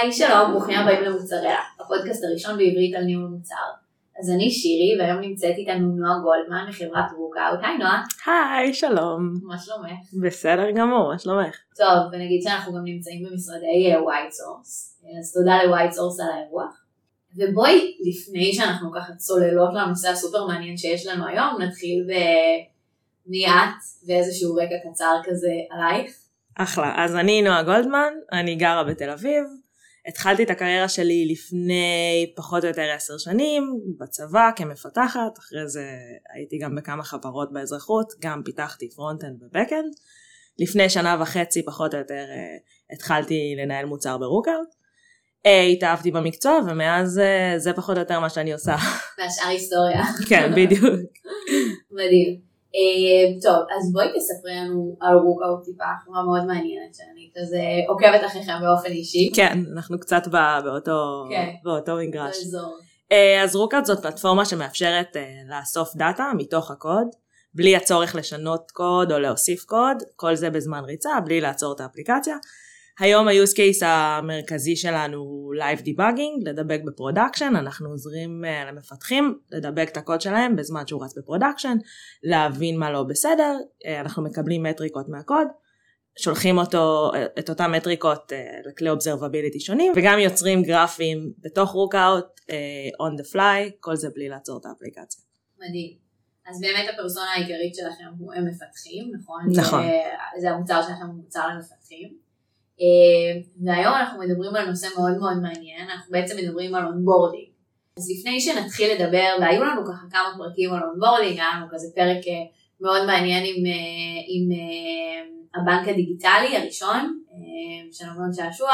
היי, שלום, ברוכים הבאים למוצריה, הפודקאסט הראשון בעברית על ניהול מוצר. אז אני שירי, והיום נמצאת איתנו נועה גולדמן מחברת Rookout. היי נועה. היי, שלום. מה שלומך? בסדר גמור, מה שלומך? טוב, ונגיד שאנחנו גם נמצאים במשרדי WhiteSource, אז תודה ל WhiteSource על האירוח. ובואי, לפני שאנחנו ככה צוללות לנושא הסופר מעניין שיש לנו היום, נתחיל ב... מי את ואיזשהו רקע קצר כזה עלייך. אחלה, אז אני נועה גולדמן, אני גרה בתל אביב. התחלתי את הקריירה שלי לפני פחות או יותר עשר שנים, בצבא כמפתחת, אחרי זה הייתי גם בכמה חברות באזרחות, גם פיתחתי front-end ו back-end. לפני שנה וחצי פחות או יותר אה, התחלתי לנהל מוצר ב Rookout. אה, התאהבתי במקצוע ומאז אה, זה פחות או יותר מה שאני עושה. והשאר היסטוריה. כן, בדיוק. מדהים. אה, טוב, אז בואי תספרי לנו על Rookout טיפה, חברה מאוד מעניינת שאני כזה עוקבת אחריכם באופן אישי. כן, אנחנו קצת באותו, כן. באותו מגרש. אה, אז Rookout זאת פלטפורמה שמאפשרת אה, לאסוף דאטה מתוך הקוד, בלי הצורך לשנות קוד או להוסיף קוד, כל זה בזמן ריצה, בלי לעצור את האפליקציה. היום ה-use case המרכזי שלנו הוא Live Debugging, לדבג ב production, אנחנו עוזרים אה, למפתחים לדבג את הקוד שלהם בזמן שהוא רץ ב production, להבין מה לא בסדר, אה, אנחנו מקבלים מטריקות מהקוד, שולחים אותו, את אותן מטריקות אה, לכלי observability שונים, וגם יוצרים גרפים בתוך Rookout, on the fly, כל זה בלי לעצור את האפליקציה. מדהים. אז באמת הפרסונה העיקרית שלכם הם מפתחים, נכון? נכון. זה, זה המוצר שלכם הוא מוצר למפתחים. אה, והיום אנחנו מדברים על נושא מאוד מאוד מעניין, אנחנו בעצם מדברים על onboarding. אז לפני שנתחיל לדבר, והיו לנו ככה כמה פרקים על onboarding, היה לנו כזה פרק אה, מאוד מעניין עם, אה, עם הבנק הדיגיטלי הראשון, של אמנון שעשוע,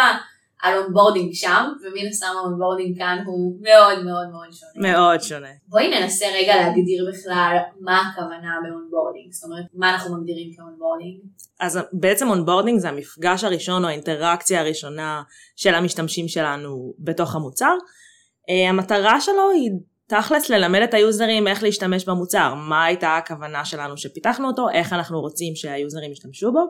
על onboarding שם, ומן הסתם ה onboarding כאן הוא מאוד מאוד מאוד שונה. מאוד שונה. בואי ננסה רגע להגדיר בכלל מה הכוונה ב onboarding, זאת אומרת, מה אנחנו מגדירים כ onboarding? אז בעצם onboarding זה המפגש הראשון או האינטראקציה הראשונה של המשתמשים שלנו בתוך המוצר. Uh, המטרה שלו היא תכלס ללמד את היוזרים איך להשתמש במוצר, מה הייתה הכוונה שלנו שפיתחנו אותו, איך אנחנו רוצים שהיוזרים ישתמשו בו.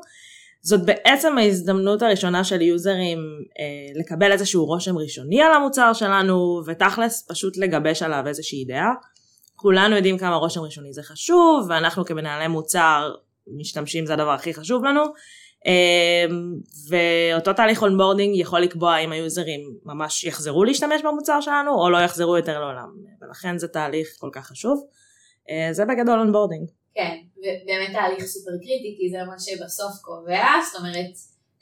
זאת בעצם ההזדמנות הראשונה של יוזרים אה, לקבל איזשהו רושם ראשוני על המוצר שלנו ותכלס פשוט לגבש עליו איזושהי דעה. כולנו יודעים כמה רושם ראשוני זה חשוב ואנחנו כמנהלי מוצר משתמשים זה הדבר הכי חשוב לנו אה, ואותו תהליך onboarding יכול לקבוע אם היוזרים ממש יחזרו להשתמש במוצר שלנו או לא יחזרו יותר לעולם ולכן זה תהליך כל כך חשוב. אה, זה בגדול onboarding. כן, ובאמת תהליך סופר קריטי, כי זה מה שבסוף קובע, זאת אומרת,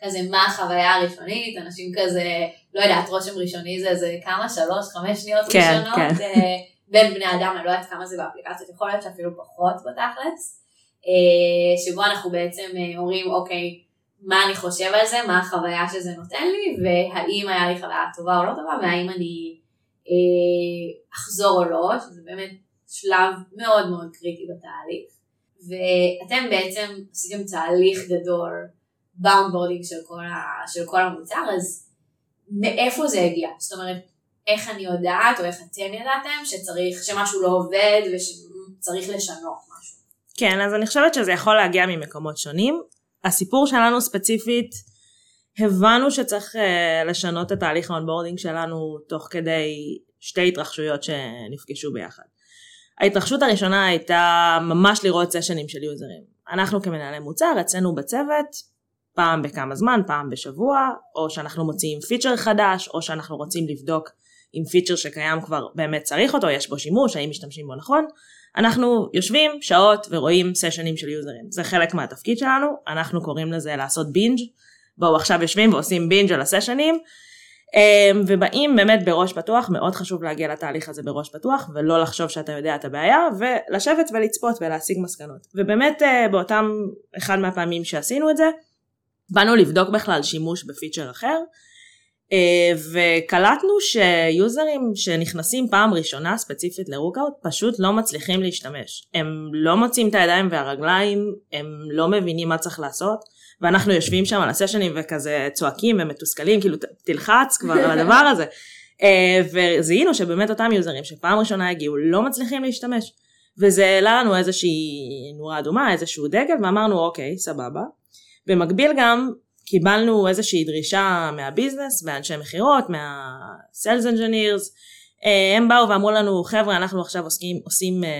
כזה מה החוויה הראשונית, אנשים כזה, לא יודעת, רושם ראשוני זה איזה כמה, שלוש, חמש שניות כן, ראשונות, כן. אה, בין בני אדם, אני לא יודעת כמה זה באפליקציות, יכול להיות שאפילו פחות בתכלס, אה, שבו אנחנו בעצם אה, אומרים, אוקיי, מה אני חושב על זה, מה החוויה שזה נותן לי, והאם היה לי חוויה טובה או לא טובה, והאם אני אה, אחזור או לא, שזה באמת שלב מאוד מאוד קריטי בתהליך. ואתם בעצם עשיתם תהליך גדול ב onboarding של, כל של כל המוצר, אז מאיפה זה הגיע? זאת אומרת, איך אני יודעת, או איך אתם ידעתם, שצריך, שמשהו לא עובד ושצריך לשנות משהו? כן, אז אני חושבת שזה יכול להגיע ממקומות שונים. הסיפור שלנו ספציפית, הבנו שצריך אה, לשנות את תהליך ה onboarding שלנו תוך כדי שתי התרחשויות שנפגשו ביחד. ההתרחשות הראשונה הייתה ממש לראות סשנים של יוזרים. אנחנו כמנהלי מוצר אצלנו בצוות פעם בכמה זמן, פעם בשבוע, או שאנחנו מוציאים פיצ'ר חדש, או שאנחנו רוצים לבדוק אם פיצ'ר שקיים כבר באמת צריך אותו, יש בו שימוש, האם משתמשים בו נכון. אנחנו יושבים שעות ורואים סשנים של יוזרים. זה חלק מהתפקיד שלנו, אנחנו קוראים לזה לעשות בינג'. בואו עכשיו יושבים ועושים בינג' על הסשנים, ובאים באמת בראש פתוח, מאוד חשוב להגיע לתהליך הזה בראש פתוח, ולא לחשוב שאתה יודע את הבעיה, ולשבת ולצפות ולהשיג מסקנות. ובאמת אה, באותם, אחד מהפעמים שעשינו את זה, באנו לבדוק בכלל שימוש בפיצ'ר אחר, אה, וקלטנו שיוזרים שנכנסים פעם ראשונה ספציפית לרוקאוט פשוט לא מצליחים להשתמש. הם לא מוצאים את הידיים והרגליים, הם לא מבינים מה צריך לעשות, ואנחנו יושבים שם על הסשנים וכזה צועקים ומתוסכלים, כאילו תלחץ כבר על הדבר הזה. אה, וזיהינו שבאמת אותם יוזרים שפעם ראשונה הגיעו לא מצליחים להשתמש. וזה העלה לנו איזושהי נורה אדומה, איזשהו דגל, ואמרנו אוקיי, סבבה. במקביל גם קיבלנו איזושהי דרישה מהביזנס, מאנשי מכירות, מה-sales engineers, אה, הם באו ואמרו לנו חבר'ה אנחנו עכשיו עוסקים, עושים אה,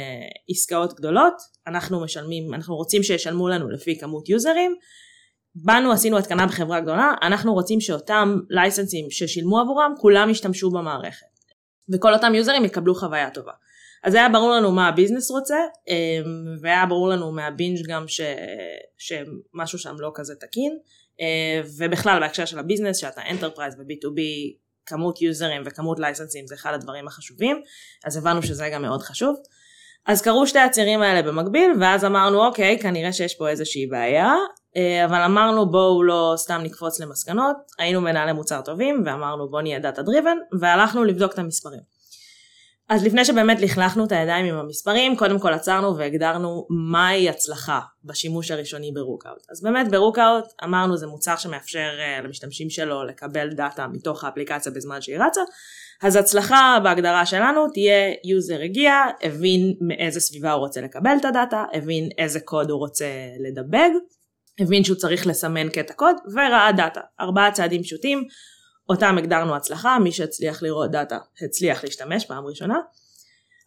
עסקאות גדולות, אנחנו משלמים, אנחנו רוצים שישלמו לנו לפי כמות יוזרים, באנו עשינו התקנה בחברה גדולה, אנחנו רוצים שאותם לייסנסים ששילמו עבורם כולם ישתמשו במערכת וכל אותם יוזרים יקבלו חוויה טובה. אז היה ברור לנו מה ה business רוצה אה, והיה ברור לנו מה binge גם ש... שמשהו שם לא כזה תקין ובכלל בהקשר של ה business שאתה enterprise ו-B2B כמות יוזרים וכמות לייסנסים זה אחד הדברים החשובים, אז הבנו שזה גם מאוד חשוב. אז קרו שתי הצירים האלה במקביל, ואז אמרנו אוקיי, כנראה שיש פה איזושהי בעיה, אבל אמרנו בואו לא סתם נקפוץ למסקנות, היינו מנהלי מוצר טובים, ואמרנו בואו נהיה data driven, והלכנו לבדוק את המספרים. אז לפני שבאמת לכלכנו את הידיים עם המספרים, קודם כל עצרנו והגדרנו מהי הצלחה בשימוש הראשוני ב Rookout. אז באמת ב Rookout אמרנו זה מוצר שמאפשר אה, למשתמשים שלו לקבל דאטה מתוך האפליקציה בזמן שהיא רצה, אז הצלחה בהגדרה שלנו תהיה יוזר הגיע, הבין מאיזה סביבה הוא רוצה לקבל את הדאטה, הבין איזה קוד הוא רוצה לדבג, הבין שהוא צריך לסמן קטע קוד וראה דאטה. ארבעה צעדים פשוטים, אותם הגדרנו הצלחה, מי שהצליח לראות דאטה הצליח להשתמש פעם ראשונה.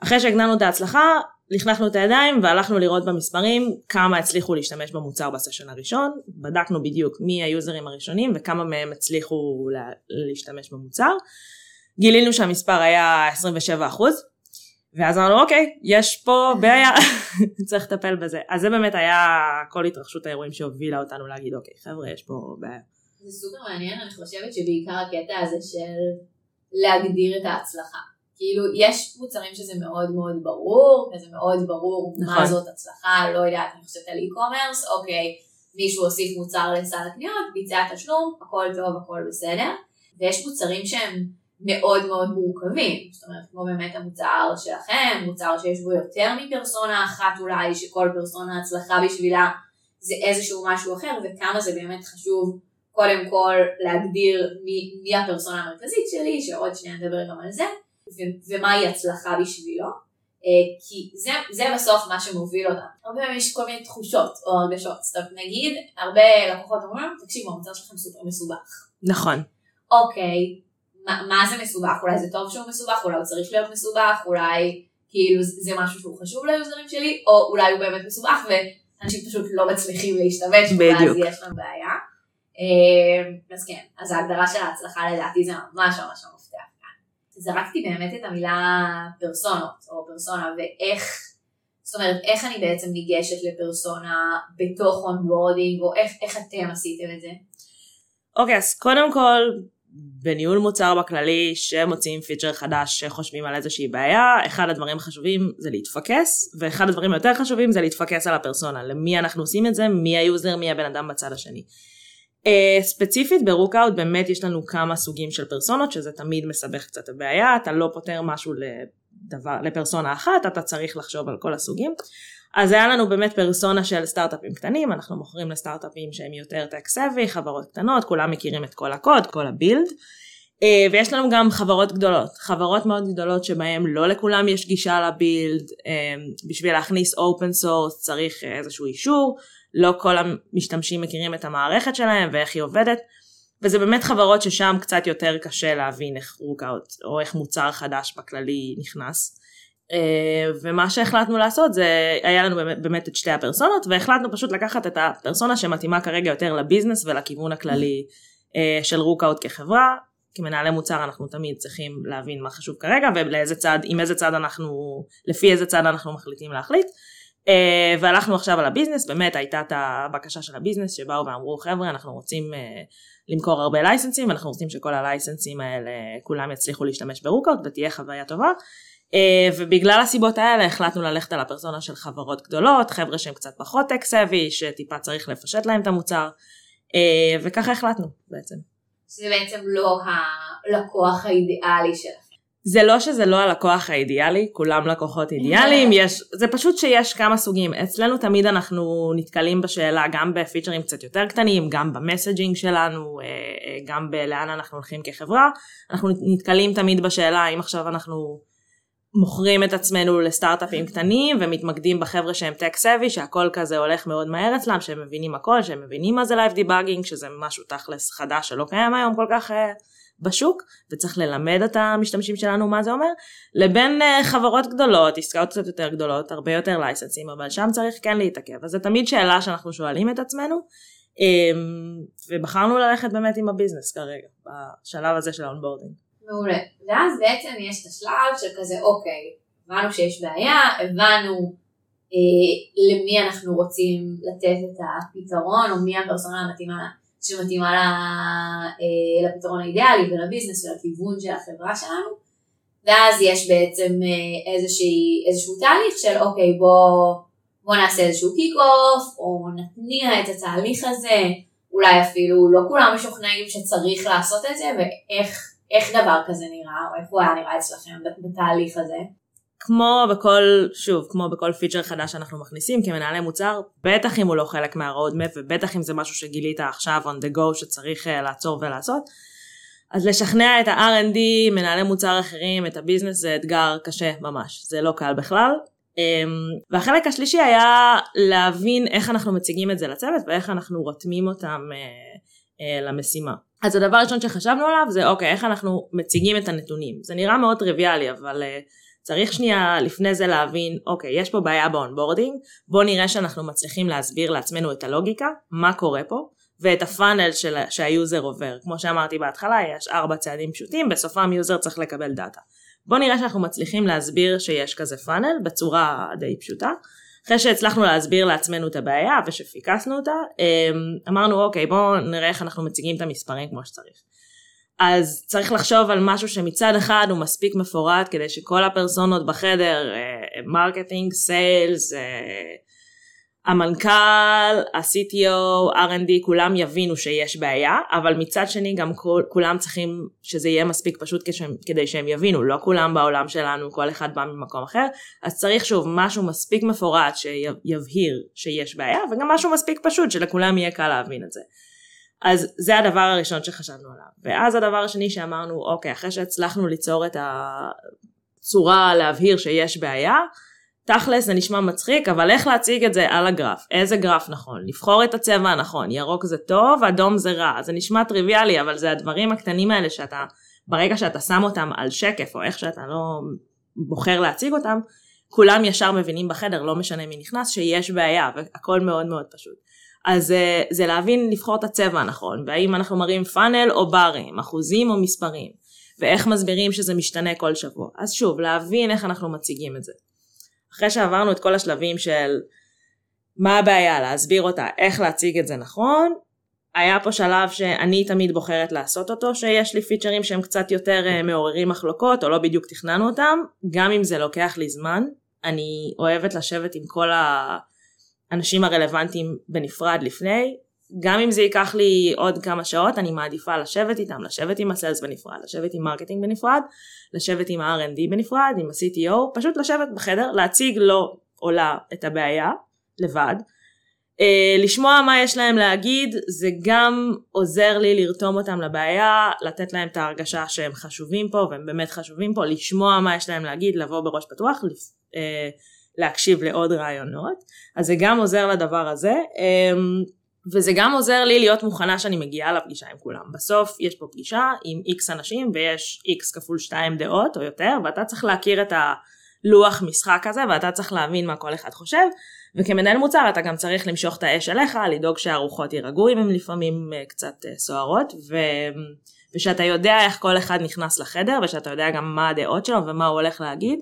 אחרי שהגדרנו את ההצלחה, לכלכנו את הידיים והלכנו לראות במספרים כמה הצליחו להשתמש במוצר ב session הראשון, בדקנו בדיוק מי היוזרים הראשונים וכמה מהם הצליחו לה, להשתמש במוצר. גילינו שהמספר היה 27 ואז אמרנו אוקיי, יש פה בעיה, צריך לטפל בזה. אז זה באמת היה כל התרחשות האירועים שהובילה אותנו להגיד אוקיי חבר'ה יש פה בעיה. זה סופר מעניין, אני חושבת שבעיקר הקטע הזה של להגדיר את ההצלחה. כאילו, יש מוצרים שזה מאוד מאוד ברור, וזה מאוד ברור נכון. מה זאת הצלחה, לא יודעת, אני חושבת על e-commerce, אוקיי, מישהו הוסיף מוצר לסל הקניות, ביצע תשלום, הכל טוב, הכל בסדר. ויש מוצרים שהם מאוד מאוד מורכבים, זאת אומרת, כמו באמת המוצר שלכם, מוצר שיש בו יותר מפרסונה אחת אולי, שכל פרסונה הצלחה בשבילה זה איזשהו משהו אחר, וכמה זה באמת חשוב קודם כל להגדיר מי, מי הפרסונה המרכזית שלי, שעוד שנייה נדבר גם על זה, ו- ומהי הצלחה בשבילו, uh, כי זה, זה בסוף מה שמוביל אותם. הרבה פעמים יש כל מיני תחושות או הרגשות, זאת אומרת נגיד, הרבה לקוחות אומרים, תקשיבו, המוצר שלכם סופר מסובך. נכון. אוקיי, מה, מה זה מסובך? אולי זה טוב שהוא מסובך, אולי הוא צריך להיות מסובך, אולי כאילו זה משהו שהוא חשוב ליוזרים שלי, או אולי הוא באמת מסובך ואנשים פשוט לא מצליחים להשתמש, ואז יש לנו בעיה. אה, אז כן, אז ההגדרה של ההצלחה לדעתי זה ממש ממש המפתח כאן. זרקתי באמת את המילה פרסונות או פרסונה ואיך, זאת אומרת איך אני בעצם ניגשת לפרסונה בתוך onboarding או איך, איך אתם עשיתם את זה? אוקיי, okay, אז קודם כל בניהול מוצר בכללי שמוציאים feature חדש שחושבים על איזושהי בעיה אחד הדברים החשובים זה להתפקס ואחד הדברים היותר חשובים זה להתפקס על הפרסונה למי אנחנו עושים את זה מי ה user מי הבן אדם בצד השני. Uh, ספציפית ברוקאוט באמת יש לנו כמה סוגים של פרסונות שזה תמיד מסבך קצת הבעיה אתה לא פותר משהו לדבר, לפרסונה אחת אתה צריך לחשוב על כל הסוגים אז היה לנו באמת פרסונה של סטארט-אפים קטנים אנחנו מוכרים לסטארט-אפים שהם יותר savvy חברות קטנות כולם מכירים את כל הקוד כל ה build uh, ויש לנו גם חברות גדולות חברות מאוד גדולות שבהם לא לכולם יש גישה ל build uh, בשביל להכניס open source צריך איזשהו אישור לא כל המשתמשים מכירים את המערכת שלהם ואיך היא עובדת וזה באמת חברות ששם קצת יותר קשה להבין איך רוקאוט או איך מוצר חדש בכללי נכנס. אה, ומה שהחלטנו לעשות זה היה לנו באמת, את שתי הפרסונות והחלטנו פשוט לקחת את הפרסונה שמתאימה כרגע יותר ל business ולכיוון הכללי אה, של רוקאוט כחברה. כמנהלי מוצר אנחנו תמיד צריכים להבין מה חשוב כרגע ולאיזה צד, עם איזה צד אנחנו, לפי איזה צד אנחנו מחליטים להחליט. אה, והלכנו עכשיו על ה business, באמת הייתה את הבקשה של ה business שבאו ואמרו חבר'ה אנחנו רוצים למכור הרבה licenseים, אנחנו רוצים שכל ה licenseים האלה כולם יצליחו להשתמש ברוקאוט ותהיה חוויה טובה. Uh, ובגלל הסיבות האלה החלטנו ללכת על הפרסונה של חברות גדולות, חבר'ה שהם קצת פחות tech savvy, שטיפה צריך לפשט להם את המוצר, uh, וככה החלטנו בעצם. שזה בעצם לא הלקוח האידיאלי שלכם. זה לא שזה לא הלקוח האידיאלי, כולם לקוחות אידיאליים, יש, זה פשוט שיש כמה סוגים. אצלנו תמיד אנחנו נתקלים בשאלה גם ב featureים קצת יותר קטנים, גם ב messaging שלנו, אה, אה, גם בלאן אנחנו הולכים כחברה. אנחנו נתקלים תמיד בשאלה האם עכשיו אנחנו מוכרים את עצמנו לסטארט-אפים קטנים ומתמקדים בחבר'ה שהם tech savvy שהכל כזה הולך מאוד מהר אצלם שהם מבינים הכל שהם מבינים מה זה live debugging שזה משהו תכלס חדש שלא קיים היום כל כך uh, בשוק וצריך ללמד את המשתמשים שלנו מה זה אומר לבין uh, חברות גדולות עסקאות קצת יותר גדולות הרבה יותר licenseים אבל שם צריך כן להתעכב אז זה תמיד שאלה שאנחנו שואלים את עצמנו um, ובחרנו ללכת באמת עם ה business כרגע בשלב הזה של ה onboarding. מעולה. ואז בעצם יש את השלב של כזה, אוקיי, הבנו שיש בעיה, הבנו אה, למי אנחנו רוצים לתת את הפתרון, או מי הפרסונה המתאימה שמתאימה לה, אה, לפתרון האידיאלי ולביזנס ולכיוון של החברה שלנו. ואז יש בעצם אה, איזושהי, איזשהו תהליך של אוקיי בוא, בוא נעשה איזשהו קיק אוף או נתניע את התהליך הזה, אולי אפילו לא כולם משוכנעים שצריך לעשות את זה ואיך איך דבר כזה נראה, או איך הוא היה נראה אצלכם בתהליך הזה? כמו בכל, שוב, כמו בכל פיצ'ר חדש שאנחנו מכניסים כמנהלי מוצר, בטח אם הוא לא חלק מה-roadmap ובטח אם זה משהו שגילית עכשיו on the go שצריך uh, לעצור ולעשות, אז לשכנע את ה-R&D, מנהלי מוצר אחרים, את ה business זה אתגר קשה ממש, זה לא קל בכלל. Um, והחלק השלישי היה להבין איך אנחנו מציגים את זה לצוות ואיך אנחנו רותמים אותם uh, uh, למשימה. אז הדבר הראשון שחשבנו עליו זה אוקיי איך אנחנו מציגים את הנתונים? זה נראה מאוד טריוויאלי אבל uh, צריך שנייה לפני זה להבין אוקיי יש פה בעיה ב onboarding בוא נראה שאנחנו מצליחים להסביר לעצמנו את הלוגיקה מה קורה פה ואת ה funnel של, שה user עובר. כמו שאמרתי בהתחלה יש ארבע צעדים פשוטים בסופם user צריך לקבל data. בוא נראה שאנחנו מצליחים להסביר שיש כזה funnel בצורה די פשוטה אחרי שהצלחנו להסביר לעצמנו את הבעיה ושפיקסנו אותה, אמ, אמרנו אוקיי בואו נראה איך אנחנו מציגים את המספרים כמו שצריך. אז צריך לחשוב על משהו שמצד אחד הוא מספיק מפורט כדי שכל הפרסונות בחדר, marketing, sales, המנכ"ל, ה-CTO, R&D, כולם יבינו שיש בעיה, אבל מצד שני גם כולם צריכים שזה יהיה מספיק פשוט כשהם, כדי שהם יבינו, לא כולם בעולם שלנו, כל אחד בא ממקום אחר, אז צריך שוב משהו מספיק מפורט שיבהיר שיש בעיה, וגם משהו מספיק פשוט שלכולם יהיה קל להבין את זה. אז זה הדבר הראשון שחשבנו עליו. ואז הדבר השני שאמרנו, אוקיי, אחרי שהצלחנו ליצור את הצורה להבהיר שיש בעיה, תכלס זה נשמע מצחיק, אבל איך להציג את זה על הגרף? איזה גרף נכון? לבחור את הצבע הנכון, ירוק זה טוב, אדום זה רע. זה נשמע טריוויאלי, אבל זה הדברים הקטנים האלה שאתה, ברגע שאתה שם אותם על שקף, או איך שאתה לא בוחר להציג אותם, כולם ישר מבינים בחדר, לא משנה מי נכנס, שיש בעיה, והכל מאוד מאוד פשוט. אז אה, זה להבין לבחור את הצבע הנכון, והאם אנחנו מראים פאנל או ברים, אחוזים או מספרים, ואיך מסבירים שזה משתנה כל שבוע. אז שוב, להבין איך אנחנו מציגים את זה. אחרי שעברנו את כל השלבים של מה הבעיה, להסביר אותה, איך להציג את זה נכון, היה פה שלב שאני תמיד בוחרת לעשות אותו, שיש לי featureים שהם קצת יותר uh, מעוררים מחלוקות או לא בדיוק תכננו אותם, גם אם זה לוקח לי זמן, אני אוהבת לשבת עם כל האנשים הרלוונטיים בנפרד לפני, גם אם זה ייקח לי עוד כמה שעות, אני מעדיפה לשבת איתם, לשבת עם ה sales בנפרד, לשבת עם marketing בנפרד, לשבת עם ה-R&D בנפרד, עם ה-CTO, פשוט לשבת בחדר, להציג לו או לה את הבעיה, לבד. Uh, לשמוע מה יש להם להגיד, זה גם עוזר לי לרתום אותם לבעיה, לתת להם את ההרגשה שהם חשובים פה, והם באמת חשובים פה, לשמוע מה יש להם להגיד, לבוא בראש פתוח, uh, להקשיב לעוד רעיונות, אז זה גם עוזר לדבר הזה. Um, וזה גם עוזר לי להיות מוכנה שאני מגיעה לפגישה עם כולם. בסוף יש פה פגישה עם איקס אנשים ויש איקס כפול שתיים דעות או יותר ואתה צריך להכיר את הלוח משחק הזה ואתה צריך להבין מה כל אחד חושב וכמנהל מוצר אתה גם צריך למשוך את האש אליך, לדאוג שהרוחות יירגעו אם הן לפעמים אה, קצת אה, סוערות ו... ושאתה יודע איך כל אחד נכנס לחדר ושאתה יודע גם מה הדעות שלו ומה הוא הולך להגיד,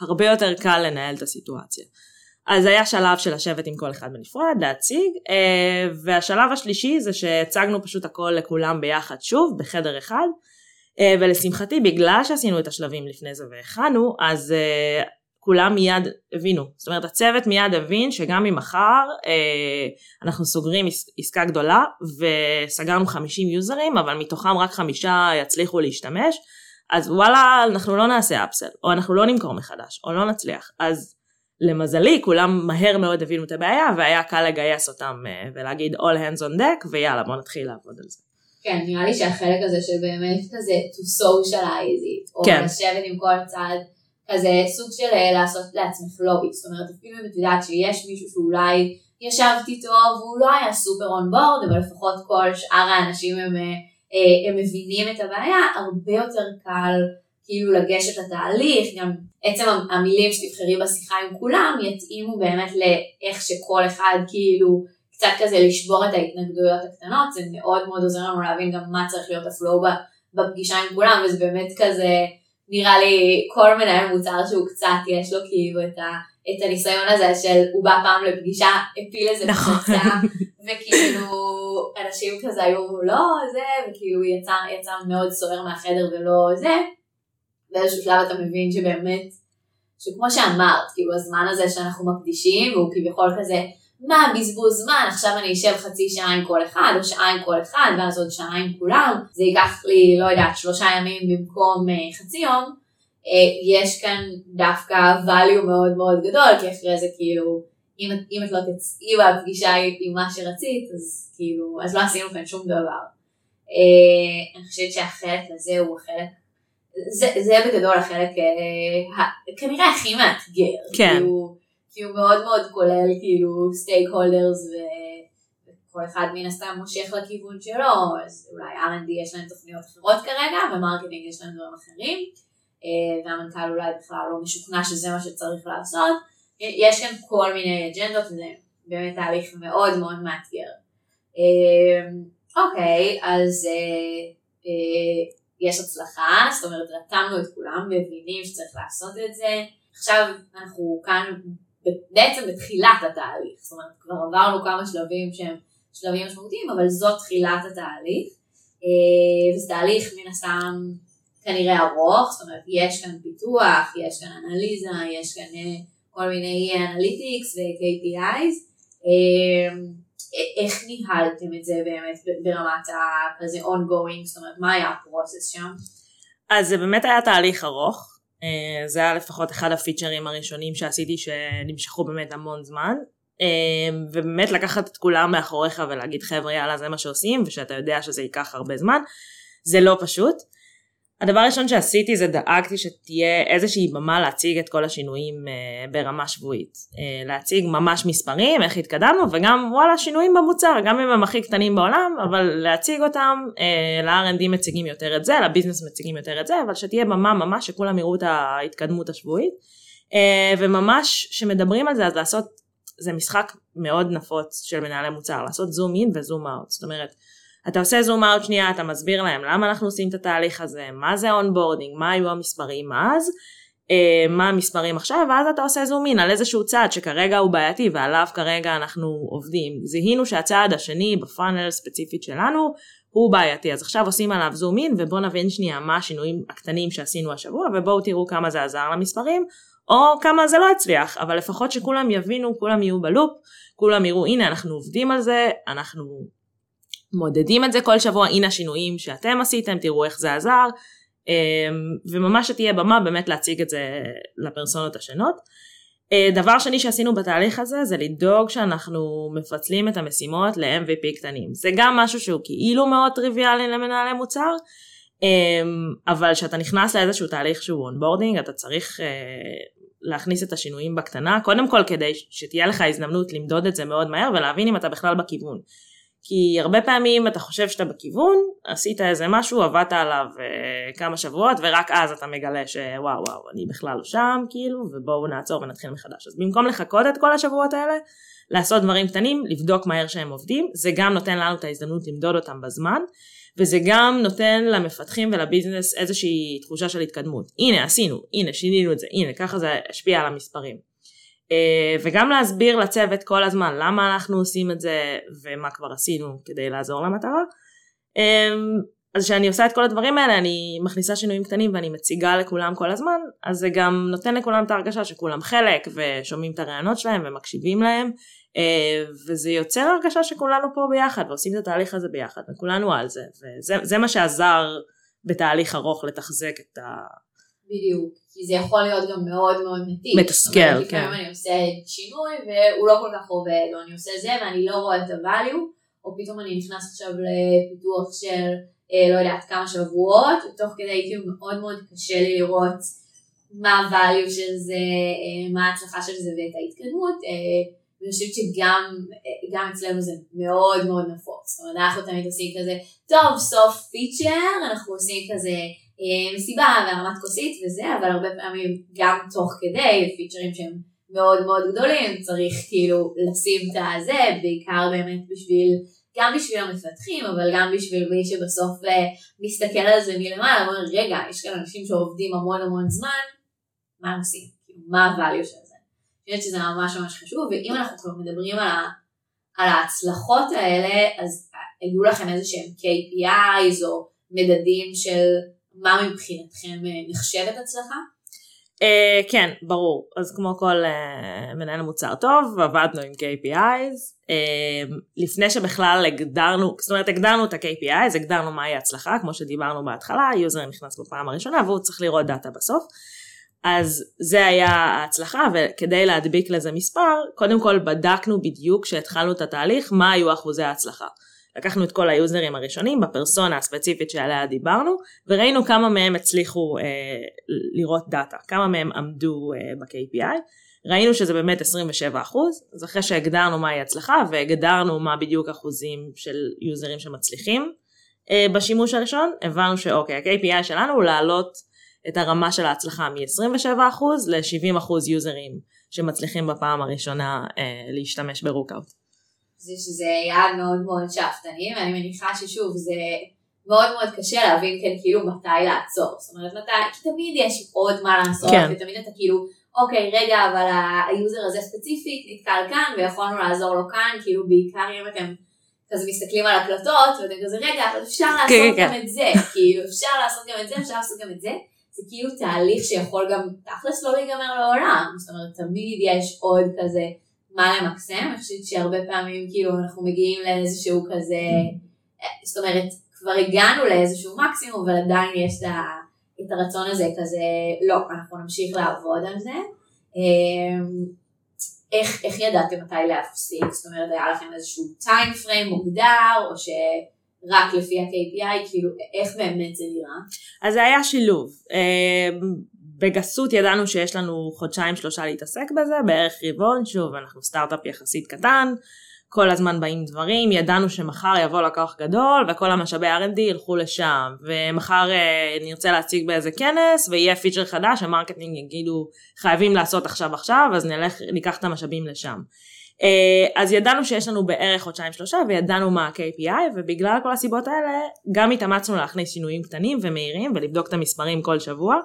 הרבה יותר קל לנהל את הסיטואציה. אז היה שלב של לשבת עם כל אחד בנפרד, להציג, אה, והשלב השלישי זה שהצגנו פשוט הכל לכולם ביחד שוב, בחדר אחד, אה, ולשמחתי בגלל שעשינו את השלבים לפני זה והכנו, אז אה, כולם מיד הבינו, זאת אומרת הצוות מיד הבין שגם אם מחר אנחנו סוגרים עסקה גדולה וסגרנו 50 יוזרים, אבל מתוכם רק חמישה יצליחו להשתמש, אז וואלה אנחנו לא נעשה אפסל, או אנחנו לא נמכור מחדש, או לא נצליח, אז למזלי כולם מהר מאוד הבינו את הבעיה והיה קל לגייס אותם אה, ולהגיד all hands on deck ויאללה בוא נתחיל לעבוד על זה. כן נראה לי שהחלק הזה שבאמת כזה to socialize it או כן. לשבת עם כל צד כזה סוג של אה, לעשות לעצמך לובי, זאת אומרת אפילו אם את יודעת שיש מישהו שאולי ישבת איתו והוא לא היה סופר און בורד, אבל לפחות כל שאר האנשים הם, הם מבינים את הבעיה, הרבה יותר קל כאילו לגשת לתהליך, גם עצם המילים שתבחרי בשיחה עם כולם יתאימו באמת לאיך שכל אחד כאילו קצת כזה לשבור את ההתנגדויות הקטנות, זה מאוד מאוד עוזר לנו להבין גם מה צריך להיות הפלואו בפגישה עם כולם, וזה באמת כזה, נראה לי כל מנהל מוצר שהוא קצת יש לו כאילו את, ה, את הניסיון הזה של הוא בא פעם לפגישה, הפיל איזה נכון. פצצה, וכאילו אנשים כזה היו לא זה, וכאילו יצא, יצא מאוד סוער מהחדר ולא זה, באיזשהו שלב אתה מבין שבאמת, שכמו שאמרת, כאילו הזמן הזה שאנחנו מקדישים, והוא כביכול כזה, מה בזבוז זמן, עכשיו אני אשב חצי שעה עם כל אחד, או שעה עם כל אחד, ואז עוד שעה עם כולם, זה ייקח לי, לא יודעת, שלושה ימים במקום uh, חצי יום, uh, יש כאן דווקא value מאוד מאוד גדול, כי אחרי זה כאילו, אם, אם את לא תצאי בפגישה עם מה שרצית, אז כאילו, אז לא עשינו כאן שום דבר. Uh, אני חושבת שהחלק הזה הוא החלק זה, זה בגדול החלק אה, כנראה הכי מאתגר. כן. כי הוא, כי הוא מאוד מאוד כולל כאילו stakeholders וכל אחד מן הסתם מושך לכיוון שלו, אז אולי R&D יש להם תוכניות אחרות כרגע ו marketing יש להם דברים אחרים, אה, והמנכ"ל אולי בכלל לא משוכנע שזה מה שצריך לעשות. יש כאן כל מיני אג'נדות וזה באמת תהליך מאוד מאוד מאתגר. אה, אוקיי, אז יש הצלחה, זאת אומרת רתמנו את כולם, מבינים שצריך לעשות את זה, עכשיו אנחנו כאן בעצם בתחילת התהליך, זאת אומרת כבר עברנו כמה שלבים שהם שלבים משמעותיים, אבל זאת תחילת התהליך, אה, וזה תהליך מן הסתם כנראה ארוך, זאת אומרת יש כאן פיתוח, יש כאן אנליזה, יש כאן אה, כל מיני אנליטיקס ו-KPIs, איך ניהלתם את זה באמת ברמת הכזה ongoing, זאת אומרת מה היה ה process שם? אז זה באמת היה תהליך ארוך, אה, זה היה לפחות אחד ה featureים הראשונים שעשיתי שנמשכו באמת המון זמן, אה, ובאמת לקחת את כולם מאחוריך ולהגיד חבר'ה יאללה זה מה שעושים ושאתה יודע שזה ייקח הרבה זמן, זה לא פשוט. הדבר הראשון שעשיתי זה דאגתי שתהיה איזושהי במה להציג את כל השינויים uh, ברמה שבועית. Uh, להציג ממש מספרים, איך התקדמנו, וגם וואלה שינויים במוצר, גם אם הם הכי קטנים בעולם, אבל להציג אותם, uh, ל-R&D מציגים יותר את זה, לביזנס מציגים יותר את זה, אבל שתהיה במה ממש שכולם יראו את ההתקדמות השבועית. וממש שמדברים על זה, אז לעשות, זה משחק מאוד נפוץ של מנהלי מוצר, לעשות זום אין וזום אאוט. זאת אומרת, אתה עושה zoom out שנייה, אתה מסביר להם למה אנחנו עושים את התהליך הזה, מה זה onboarding, מה היו המספרים אז, אה, מה המספרים עכשיו, ואז אתה עושה zoom in על איזשהו צעד שכרגע הוא בעייתי ועליו כרגע אנחנו עובדים. זיהינו שהצעד השני ב funnel ספציפית שלנו הוא בעייתי, אז עכשיו עושים עליו zoom in ובואו נבין שנייה מה השינויים הקטנים שעשינו השבוע ובואו תראו כמה זה עזר למספרים, או כמה זה לא הצליח, אבל לפחות שכולם יבינו, כולם יהיו ב loop, כולם יראו הנה אנחנו עובדים על זה, אנחנו מודדים את זה כל שבוע, הנה השינויים שאתם עשיתם, תראו איך זה עזר, אמ, וממש שתהיה במה באמת להציג את זה לפרסונות השונות. אה, דבר שני שעשינו בתהליך הזה זה לדאוג שאנחנו מפצלים את המשימות ל-MVP קטנים. זה גם משהו שהוא כאילו מאוד טריוויאלי למנהלי מוצר, אמ, אבל כשאתה נכנס לאיזשהו תהליך שהוא onboarding אתה צריך אה, להכניס את השינויים בקטנה, קודם כל כדי שתהיה לך הזדמנות למדוד את זה מאוד מהר ולהבין אם אתה בכלל בכיוון. כי הרבה פעמים אתה חושב שאתה בכיוון, עשית איזה משהו, עבדת עליו uh, כמה שבועות, ורק אז אתה מגלה שוואו וואו, אני בכלל לא שם, כאילו, ובואו נעצור ונתחיל מחדש. אז במקום לחכות את כל השבועות האלה, לעשות דברים קטנים, לבדוק מהר שהם עובדים, זה גם נותן לנו את ההזדמנות למדוד אותם בזמן, וזה גם נותן למפתחים ולביזנס איזושהי תחושה של התקדמות. הנה עשינו, הנה שינינו את זה, הנה ככה זה השפיע על המספרים. אה, וגם להסביר לצוות כל הזמן למה אנחנו עושים את זה ומה כבר עשינו כדי לעזור למטרה. אה, אז כשאני עושה את כל הדברים האלה אני מכניסה שינויים קטנים ואני מציגה לכולם כל הזמן אז זה גם נותן לכולם את ההרגשה שכולם חלק ושומעים את הרעיונות שלהם ומקשיבים להם אה, וזה יוצר הרגשה שכולנו פה ביחד ועושים את התהליך הזה ביחד וכולנו על זה וזה מה שעזר בתהליך ארוך לתחזק את ה... בדיוק, כי זה יכול להיות גם מאוד מאוד מתיש. מתסכל, כן. לפעמים אני עושה שינוי והוא לא כל כך עובד, או אני עושה זה ואני לא רואה את הvalue, או פתאום אני נכנס עכשיו לפיתוח של אה, לא יודעת כמה שבועות, ותוך כדי כאילו מאוד מאוד קשה לי לראות מה ה-value של זה, אה, מה ההצלחה של זה ואת ההתקדמות. ואני חושבת שגם אצלנו זה מאוד מאוד נפוץ. זאת אומרת, אנחנו תמיד עושים כזה, טוב, סוף פיצ'ר, אנחנו עושים כזה מסיבה והרמת כוסית וזה, אבל הרבה פעמים גם תוך כדי פיצ'רים שהם מאוד מאוד גדולים, צריך כאילו לשים את הזה, בעיקר באמת בשביל גם בשביל המפתחים, אבל גם בשביל מי שבסוף אה, מסתכל על זה מלמעלה, אומר, רגע, יש כאן אנשים שעובדים המון המון זמן, מה הם עושים? כאילו, מה הvalue של זה? אני חושבת שזה ממש ממש חשוב, ואם אנחנו כבר מדברים על, ה, על ההצלחות האלה, אז היו לכם איזה שהם KPIs או מדדים של מה מבחינתכם אה, נחשבת הצלחה? אה, כן, ברור. אז כמו כל אה, מנהל מוצר טוב, עבדנו עם KPIs. אה, לפני שבכלל הגדרנו, זאת אומרת הגדרנו את ה-KPIs, הגדרנו מהי הצלחה, כמו שדיברנו בהתחלה, ה user נכנס בפעם הראשונה והוא צריך לראות דאטה בסוף. אז זה היה ההצלחה, וכדי להדביק לזה מספר, קודם כל בדקנו בדיוק כשהתחלנו את התהליך, מה היו אחוזי ההצלחה. לקחנו את כל היוזרים הראשונים בפרסונה הספציפית שעליה דיברנו וראינו כמה מהם הצליחו אה, לראות דאטה, כמה מהם עמדו אה, ב-KPI. ראינו שזה באמת 27%, אז אחרי שהגדרנו מהי הצלחה והגדרנו מה בדיוק אחוזים של יוזרים שמצליחים אה, בשימוש הראשון, הבנו שאוקיי, ה-KPI שלנו הוא להעלות את הרמה של ההצלחה מ-27% ל-70% יוזרים שמצליחים בפעם הראשונה אה, להשתמש ב Rookout. זה שזה יעד מאוד מאוד שאפתני, ואני מניחה ששוב, זה מאוד מאוד קשה להבין כן כאילו מתי לעצור. זאת אומרת, מתי, כי תמיד יש עוד מה לעשות, כן. ותמיד אתה כאילו, אוקיי, רגע, אבל ה user הזה ספציפית נתקל כאן, ויכולנו לעזור לו כאן, כאילו בעיקר אם אתם כזה מסתכלים על הקלטות, ואתם כזה, רגע, אבל אפשר לעשות כן, כן, גם כן. את זה, כאילו, אפשר לעשות גם את זה, אפשר לעשות גם את זה. זה כאילו תהליך שיכול גם תכלס לא להיגמר לעולם, זאת אומרת תמיד יש עוד כזה מה למקסם, אני חושבת שהרבה פעמים כאילו אנחנו מגיעים לאיזשהו כזה, זאת אומרת כבר הגענו לאיזשהו מקסימום אבל עדיין יש את הרצון הזה כזה, לא, אנחנו נמשיך לעבוד על זה. אמ, איך, איך ידעתם מתי להפסיק? זאת אומרת, היה לכם איזשהו time frame מוגדר, או שרק לפי ה-KPI, כאילו, איך באמת זה נראה? אז זה היה שילוב. בגסות ידענו שיש לנו חודשיים שלושה להתעסק בזה, בערך רבעון, שוב אנחנו סטארט-אפ יחסית קטן, כל הזמן באים דברים, ידענו שמחר יבוא לקוח גדול וכל המשאבי R&D ילכו לשם, ומחר אה, נרצה להציג באיזה כנס ויהיה feature חדש, ה marketing יגידו חייבים לעשות עכשיו עכשיו, אז נלך, ניקח את המשאבים לשם. אה, אז ידענו שיש לנו בערך חודשיים שלושה וידענו מה ה-KPI ובגלל כל הסיבות האלה גם התאמצנו להכניס שינויים קטנים ומהירים ולבדוק את המספרים כל שבוע.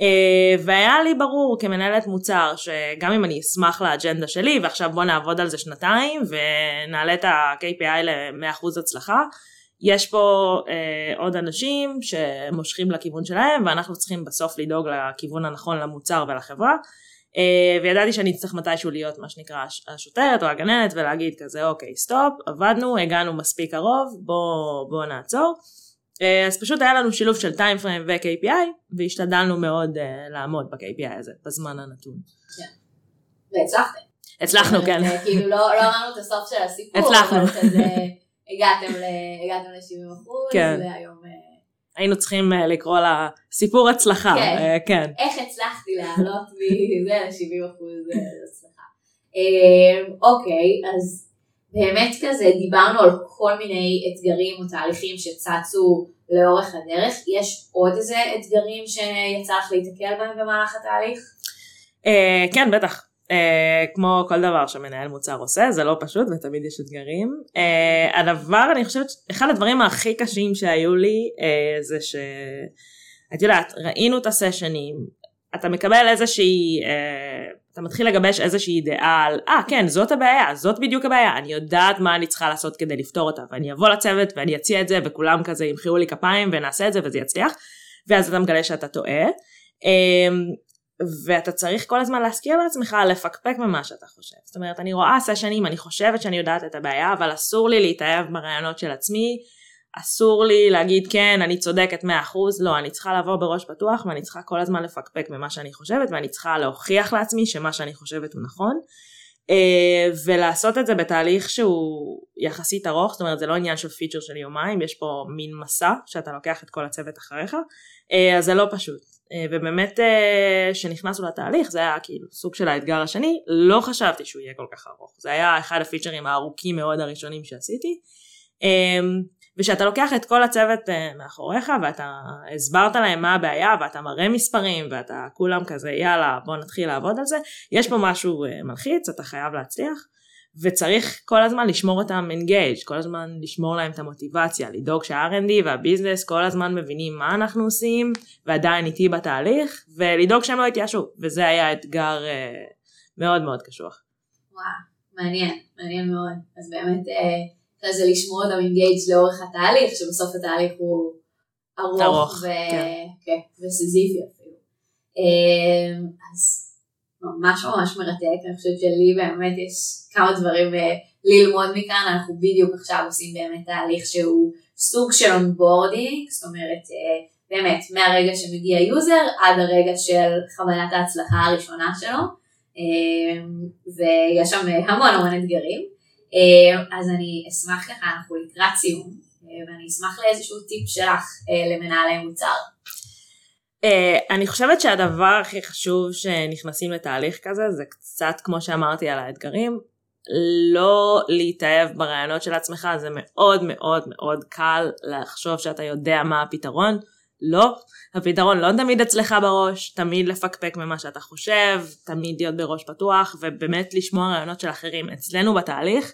אה, והיה לי ברור כמנהלת מוצר שגם אם אני אשמח לאג'נדה שלי ועכשיו בוא נעבוד על זה שנתיים ונעלה את ה-KPI ל-100% הצלחה, יש פה אה, עוד אנשים שמושכים לכיוון שלהם ואנחנו צריכים בסוף לדאוג לכיוון הנכון למוצר ולחברה. אה, וידעתי שאני אצטרך מתישהו להיות מה שנקרא השוטרת או הגננת ולהגיד כזה אוקיי סטופ עבדנו הגענו מספיק קרוב בוא, בוא נעצור אז פשוט היה לנו שילוב של טיים פריים ו-KPI והשתדלנו מאוד uh, לעמוד ב-KPI הזה בזמן הנתון. כן. והצלחתם. הצלחנו כן. אה, כאילו לא, לא אמרנו את הסוף של הסיפור. הצלחנו. הגעתם ל-70 אחוז כן. והיום... היינו צריכים לקרוא לה סיפור הצלחה. כן. כן. איך הצלחתי לעלות מזה ל-70 אחוז הצלחה. אוקיי, אז באמת כזה דיברנו על כל מיני אתגרים או תהליכים שצצו לאורך הדרך. יש עוד איזה אתגרים שיצא לך להתקל בהם במהלך התהליך? Uh, כן, בטח. Uh, כמו כל דבר שמנהל מוצר עושה, זה לא פשוט ותמיד יש אתגרים. Uh, הדבר, אני חושבת, אחד הדברים הכי קשים שהיו לי uh, זה ש... את יודעת, ראינו את הסשנים, אתה מקבל איזושהי, אתה מתחיל לגבש איזושהי דעה על, אה ah, כן זאת הבעיה, זאת בדיוק הבעיה, אני יודעת מה אני צריכה לעשות כדי לפתור אותה, ואני אבוא לצוות ואני אציע את זה וכולם כזה ימחאו לי כפיים ונעשה את זה וזה יצליח, ואז אתה מגלה שאתה טועה, אה, ואתה צריך כל הזמן להזכיר לעצמך לפקפק ממה שאתה חושב. זאת אומרת, אני רואה סשנים, אני חושבת שאני יודעת את הבעיה, אבל אסור לי להתאהב ברעיונות של עצמי, אסור לי להגיד כן אני צודקת 100% לא אני צריכה לבוא בראש פתוח ואני צריכה כל הזמן לפקפק במה שאני חושבת ואני צריכה להוכיח לעצמי שמה שאני חושבת הוא נכון. uh, ולעשות את זה בתהליך שהוא יחסית ארוך זאת אומרת זה לא עניין של פיצ'ר של יומיים יש פה מין מסע שאתה לוקח את כל הצוות אחריך. uh, אז זה לא פשוט. אה, ובאמת כשנכנסנו לתהליך זה היה כאילו סוג של האתגר השני, לא חשבתי שהוא יהיה כל כך ארוך, זה היה אחד הפיצ'רים הארוכים מאוד הראשונים שעשיתי. ושאתה לוקח את כל הצוות מאחוריך ואתה הסברת להם מה הבעיה ואתה מראה מספרים ואתה כולם כזה יאללה בוא נתחיל לעבוד על זה, יש פה משהו מלחיץ, אתה חייב להצליח. וצריך כל הזמן לשמור אותם engaged, כל הזמן לשמור להם את המוטיבציה, לדאוג שה-R&D וה business כל הזמן מבינים מה אנחנו עושים ועדיין איתי בתהליך, ולדאוג שהם לא יתייאשו, וזה היה אתגר אה, מאוד מאוד קשוח. וואו, מעניין, מעניין מאוד. אז באמת, אה, זה לשמור אותם engaged לאורך התהליך, שבסוף התהליך הוא ארוך, ארוך ו- כן. כן, וסיזיפי אפילו. אה, אז ממש ממש מרתק, אני חושבת שלי באמת יש כמה דברים אה, ללמוד מכאן, אנחנו בדיוק עכשיו עושים באמת תהליך שהוא סוג של onboarding, זאת אומרת אה, באמת מהרגע שמגיע user עד הרגע של חוויית ההצלחה הראשונה שלו, אה, ויש שם המון המון אתגרים, אז אני אשמח ככה, אנחנו לקראת סיום, ואני אשמח לאיזשהו טיפ שלך למנהלי מוצר. אני חושבת שהדבר הכי חשוב שנכנסים לתהליך כזה זה קצת כמו שאמרתי על האתגרים, לא להתאהב ברעיונות של עצמך, זה מאוד מאוד מאוד קל לחשוב שאתה יודע מה הפתרון, לא, הפתרון לא תמיד אצלך בראש, תמיד לפקפק ממה שאתה חושב, תמיד להיות בראש פתוח ובאמת לשמוע רעיונות של אחרים. אצלנו בתהליך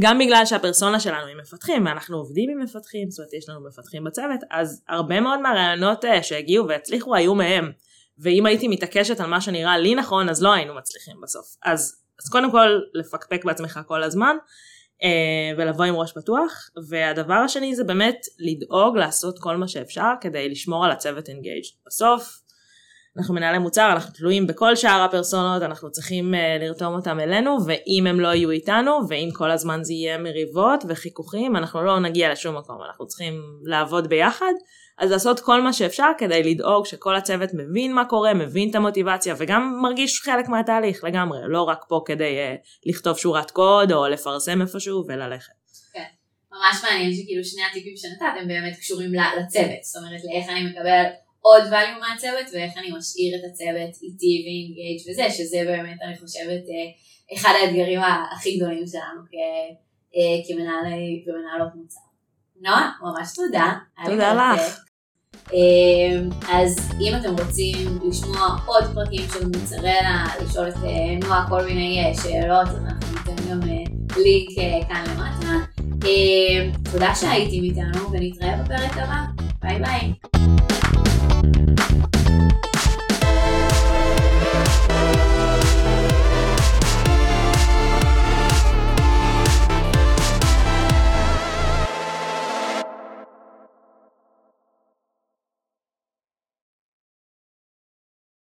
גם בגלל שהפרסונה שלנו היא מפתחים, ואנחנו עובדים עם מפתחים, זאת אומרת יש לנו מפתחים בצוות, אז הרבה מאוד מהרעיונות אה, שהגיעו והצליחו היו מהם. ואם הייתי מתעקשת על מה שנראה לי נכון, אז לא היינו מצליחים בסוף. אז, אז קודם כל, לפקפק בעצמך כל הזמן, ולבוא עם ראש פתוח, והדבר השני זה באמת לדאוג לעשות כל מה שאפשר כדי לשמור על הצוות אינגייג'. בסוף, אנחנו מנהלי מוצר, אנחנו תלויים בכל שאר הפרסונות, אנחנו צריכים uh, לרתום אותם אלינו, ואם הם לא יהיו איתנו, ואם כל הזמן זה יהיה מריבות וחיכוכים, אנחנו לא נגיע לשום מקום, אנחנו צריכים לעבוד ביחד, אז לעשות כל מה שאפשר כדי לדאוג שכל הצוות מבין מה קורה, מבין את המוטיבציה, וגם מרגיש חלק מהתהליך לגמרי, לא רק פה כדי uh, לכתוב שורת קוד, או לפרסם איפשהו וללכת. כן, ממש מעניין שכאילו שני הטיפים שנתת הם באמת קשורים לצוות, זאת אומרת לאיך אני מקבל עוד value מהצוות ואיך אני משאיר את הצוות איתי ואינגייג' וזה, שזה באמת אני חושבת אה, אחד האתגרים הכי גדולים שלנו אה, כמנהלי ומנהלות מוצר. נועה, ממש תודה. תודה לך. אה, אז אם אתם רוצים לשמוע עוד פרקים של מוצרלה, לשאול את נועה כל מיני שאלות, אז אנחנו ניתן גם לינק כאן למטה. תודה שהייתם איתנו ונתראה בפרק הבא. ביי ביי.